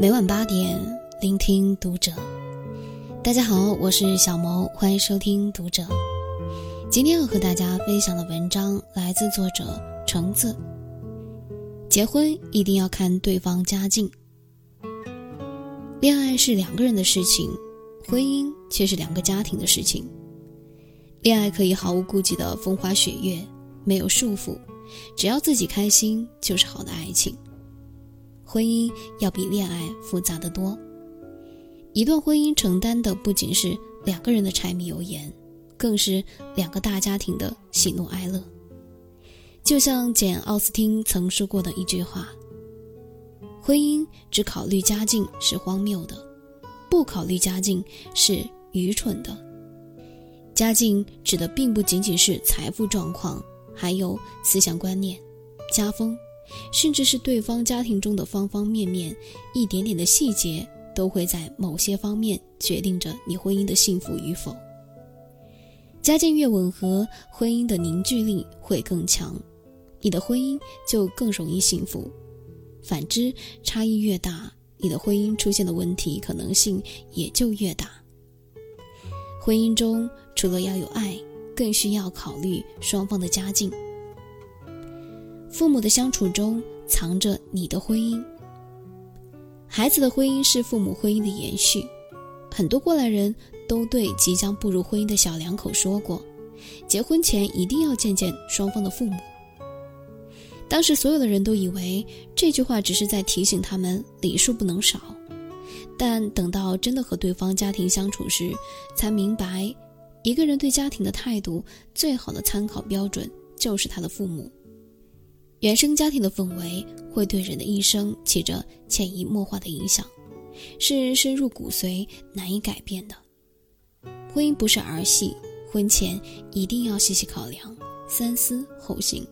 每晚八点，聆听读者。大家好，我是小萌，欢迎收听读者。今天要和大家分享的文章来自作者橙子。结婚一定要看对方家境。恋爱是两个人的事情，婚姻却是两个家庭的事情。恋爱可以毫无顾忌的风花雪月，没有束缚，只要自己开心就是好的爱情。婚姻要比恋爱复杂的多。一段婚姻承担的不仅是两个人的柴米油盐，更是两个大家庭的喜怒哀乐。就像简·奥斯汀曾说过的一句话：“婚姻只考虑家境是荒谬的，不考虑家境是愚蠢的。”家境指的并不仅仅是财富状况，还有思想观念、家风，甚至是对方家庭中的方方面面、一点点的细节，都会在某些方面决定着你婚姻的幸福与否。家境越吻合，婚姻的凝聚力会更强，你的婚姻就更容易幸福；反之，差异越大，你的婚姻出现的问题可能性也就越大。婚姻中除了要有爱，更需要考虑双方的家境。父母的相处中藏着你的婚姻，孩子的婚姻是父母婚姻的延续。很多过来人都对即将步入婚姻的小两口说过，结婚前一定要见见双方的父母。当时所有的人都以为这句话只是在提醒他们礼数不能少。但等到真的和对方家庭相处时，才明白，一个人对家庭的态度最好的参考标准就是他的父母。原生家庭的氛围会对人的一生起着潜移默化的影响，是深入骨髓、难以改变的。婚姻不是儿戏，婚前一定要细细考量，三思后行。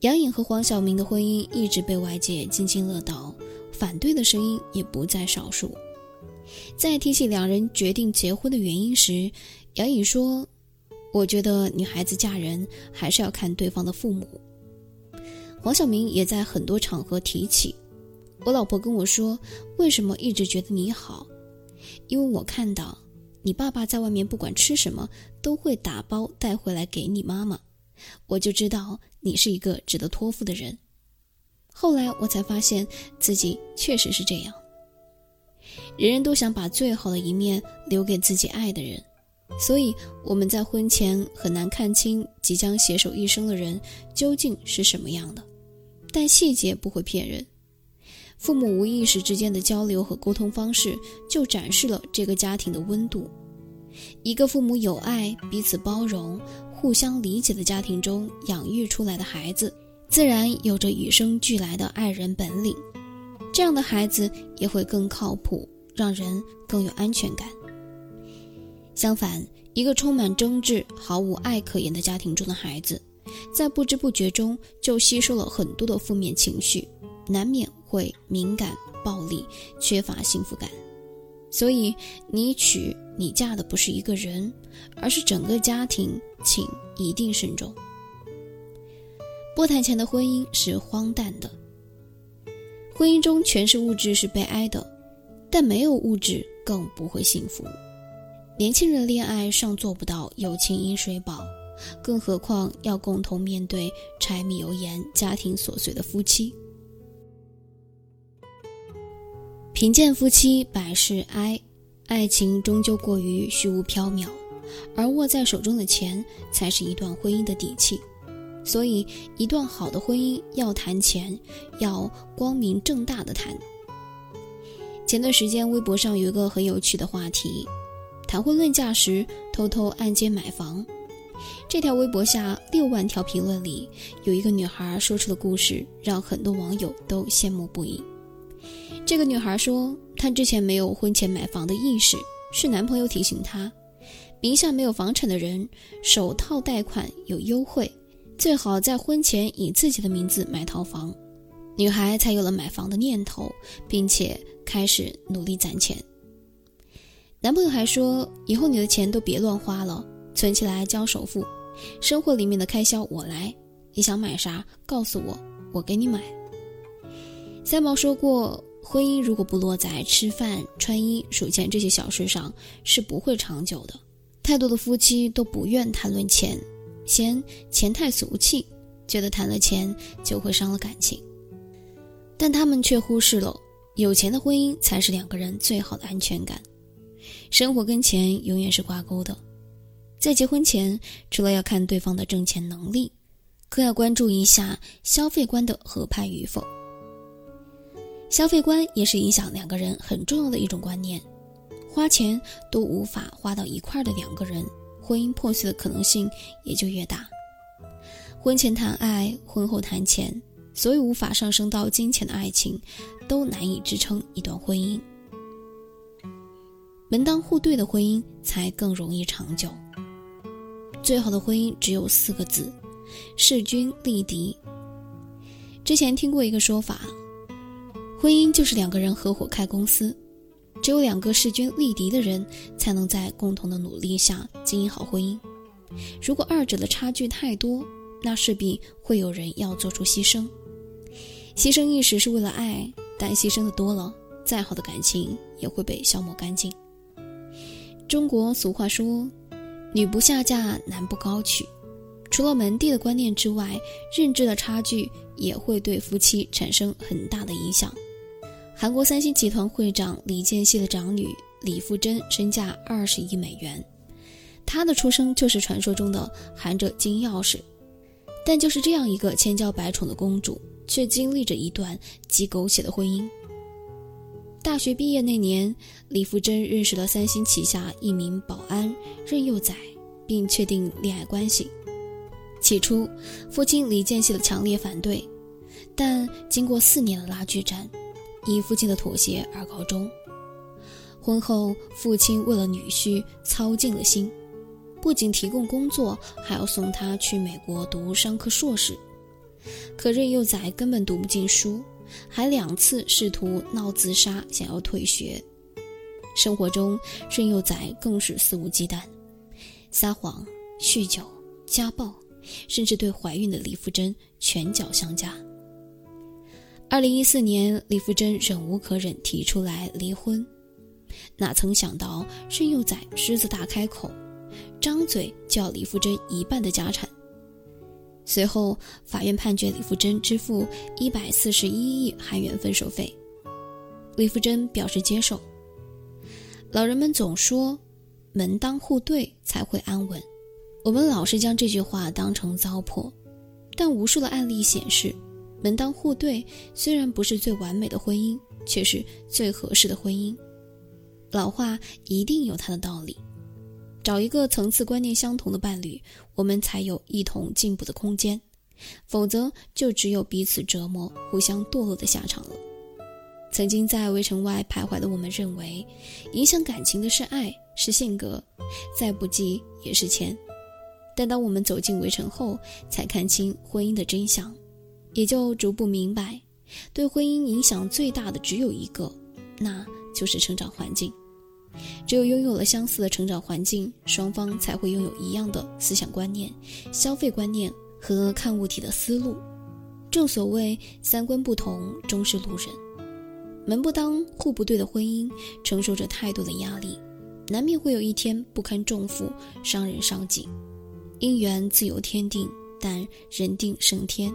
杨颖和黄晓明的婚姻一直被外界津津乐道。反对的声音也不在少数。在提起两人决定结婚的原因时，杨颖说：“我觉得女孩子嫁人还是要看对方的父母。”黄晓明也在很多场合提起：“我老婆跟我说，为什么一直觉得你好？因为我看到你爸爸在外面不管吃什么都会打包带回来给你妈妈，我就知道你是一个值得托付的人。”后来我才发现自己确实是这样。人人都想把最好的一面留给自己爱的人，所以我们在婚前很难看清即将携手一生的人究竟是什么样的。但细节不会骗人，父母无意识之间的交流和沟通方式就展示了这个家庭的温度。一个父母有爱、彼此包容、互相理解的家庭中养育出来的孩子。自然有着与生俱来的爱人本领，这样的孩子也会更靠谱，让人更有安全感。相反，一个充满争执、毫无爱可言的家庭中的孩子，在不知不觉中就吸收了很多的负面情绪，难免会敏感、暴力、缺乏幸福感。所以，你娶你嫁的不是一个人，而是整个家庭，请一定慎重。不谈钱的婚姻是荒诞的。婚姻中全是物质是悲哀的，但没有物质更不会幸福。年轻人恋爱尚做不到友情饮水饱，更何况要共同面对柴米油盐、家庭琐碎的夫妻。贫贱夫妻百事哀，爱情终究过于虚无缥缈，而握在手中的钱才是一段婚姻的底气。所以，一段好的婚姻要谈钱，要光明正大的谈。前段时间，微博上有一个很有趣的话题：谈婚论嫁时偷偷按揭买房。这条微博下六万条评论里，有一个女孩说出的故事，让很多网友都羡慕不已。这个女孩说，她之前没有婚前买房的意识，是男朋友提醒她，名下没有房产的人，首套贷款有优惠。最好在婚前以自己的名字买套房，女孩才有了买房的念头，并且开始努力攒钱。男朋友还说：“以后你的钱都别乱花了，存起来交首付，生活里面的开销我来。你想买啥，告诉我，我给你买。”三毛说过：“婚姻如果不落在吃饭、穿衣、数钱这些小事上，是不会长久的。太多的夫妻都不愿谈论钱，嫌钱太俗气，觉得谈了钱就会伤了感情。但他们却忽视了，有钱的婚姻才是两个人最好的安全感。生活跟钱永远是挂钩的，在结婚前，除了要看对方的挣钱能力，更要关注一下消费观的合拍与否。消费观也是影响两个人很重要的一种观念，花钱都无法花到一块的两个人，婚姻破碎的可能性也就越大。婚前谈爱，婚后谈钱，所有无法上升到金钱的爱情，都难以支撑一段婚姻。门当户对的婚姻才更容易长久。最好的婚姻只有四个字：势均力敌。之前听过一个说法。婚姻就是两个人合伙开公司，只有两个势均力敌的人，才能在共同的努力下经营好婚姻。如果二者的差距太多，那势必会有人要做出牺牲。牺牲一时是为了爱，但牺牲的多了，再好的感情也会被消磨干净。中国俗话说：“女不下嫁，男不高娶。”除了门第的观念之外，认知的差距也会对夫妻产生很大的影响。韩国三星集团会长李健熙的长女李富珍身价二十亿美元，她的出生就是传说中的含着金钥匙。但就是这样一个千娇百宠的公主，却经历着一段极狗血的婚姻。大学毕业那年，李福珍认识了三星旗下一名保安任佑宰，并确定恋爱关系。起初，父亲李建熙的强烈反对，但经过四年的拉锯战。以父亲的妥协而告终。婚后，父亲为了女婿操尽了心，不仅提供工作，还要送他去美国读商科硕士。可任幼崽根本读不进书，还两次试图闹自杀，想要退学。生活中，任幼崽更是肆无忌惮，撒谎、酗酒、家暴，甚至对怀孕的李富珍拳脚相加。二零一四年，李富珍忍无可忍，提出来离婚。哪曾想到，任佑宰狮子大开口，张嘴就要李富珍一半的家产。随后，法院判决李富珍支付一百四十一亿韩元分手费。李富珍表示接受。老人们总说，门当户对才会安稳。我们老是将这句话当成糟粕，但无数的案例显示。门当户对虽然不是最完美的婚姻，却是最合适的婚姻。老话一定有它的道理，找一个层次观念相同的伴侣，我们才有一同进步的空间，否则就只有彼此折磨、互相堕落的下场了。曾经在围城外徘徊的我们，认为影响感情的是爱，是性格，再不济也是钱。但当我们走进围城后，才看清婚姻的真相。也就逐步明白，对婚姻影响最大的只有一个，那就是成长环境。只有拥有了相似的成长环境，双方才会拥有一样的思想观念、消费观念和看物体的思路。正所谓三观不同，终是路人。门不当户不对的婚姻，承受着太多的压力，难免会有一天不堪重负，伤人伤己。姻缘自有天定，但人定胜天。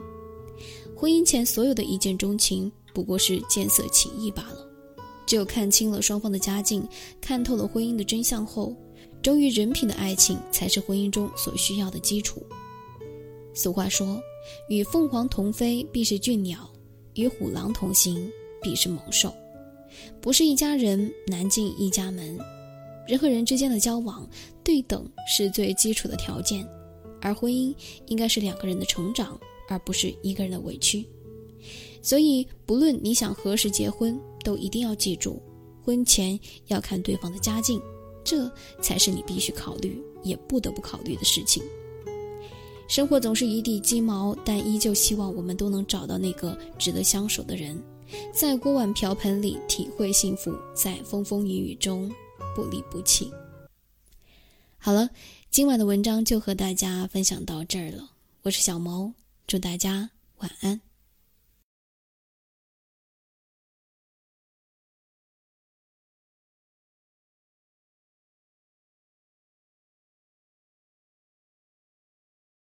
婚姻前所有的一见钟情，不过是见色起意罢了。只有看清了双方的家境，看透了婚姻的真相后，忠于人品的爱情才是婚姻中所需要的基础。俗话说：“与凤凰同飞，必是俊鸟；与虎狼同行，必是猛兽。”不是一家人，难进一家门。人和人之间的交往，对等是最基础的条件，而婚姻应该是两个人的成长。而不是一个人的委屈，所以不论你想何时结婚，都一定要记住，婚前要看对方的家境，这才是你必须考虑也不得不考虑的事情。生活总是一地鸡毛，但依旧希望我们都能找到那个值得相守的人，在锅碗瓢盆里体会幸福，在风风雨雨中不离不弃。好了，今晚的文章就和大家分享到这儿了，我是小毛。祝大家晚安。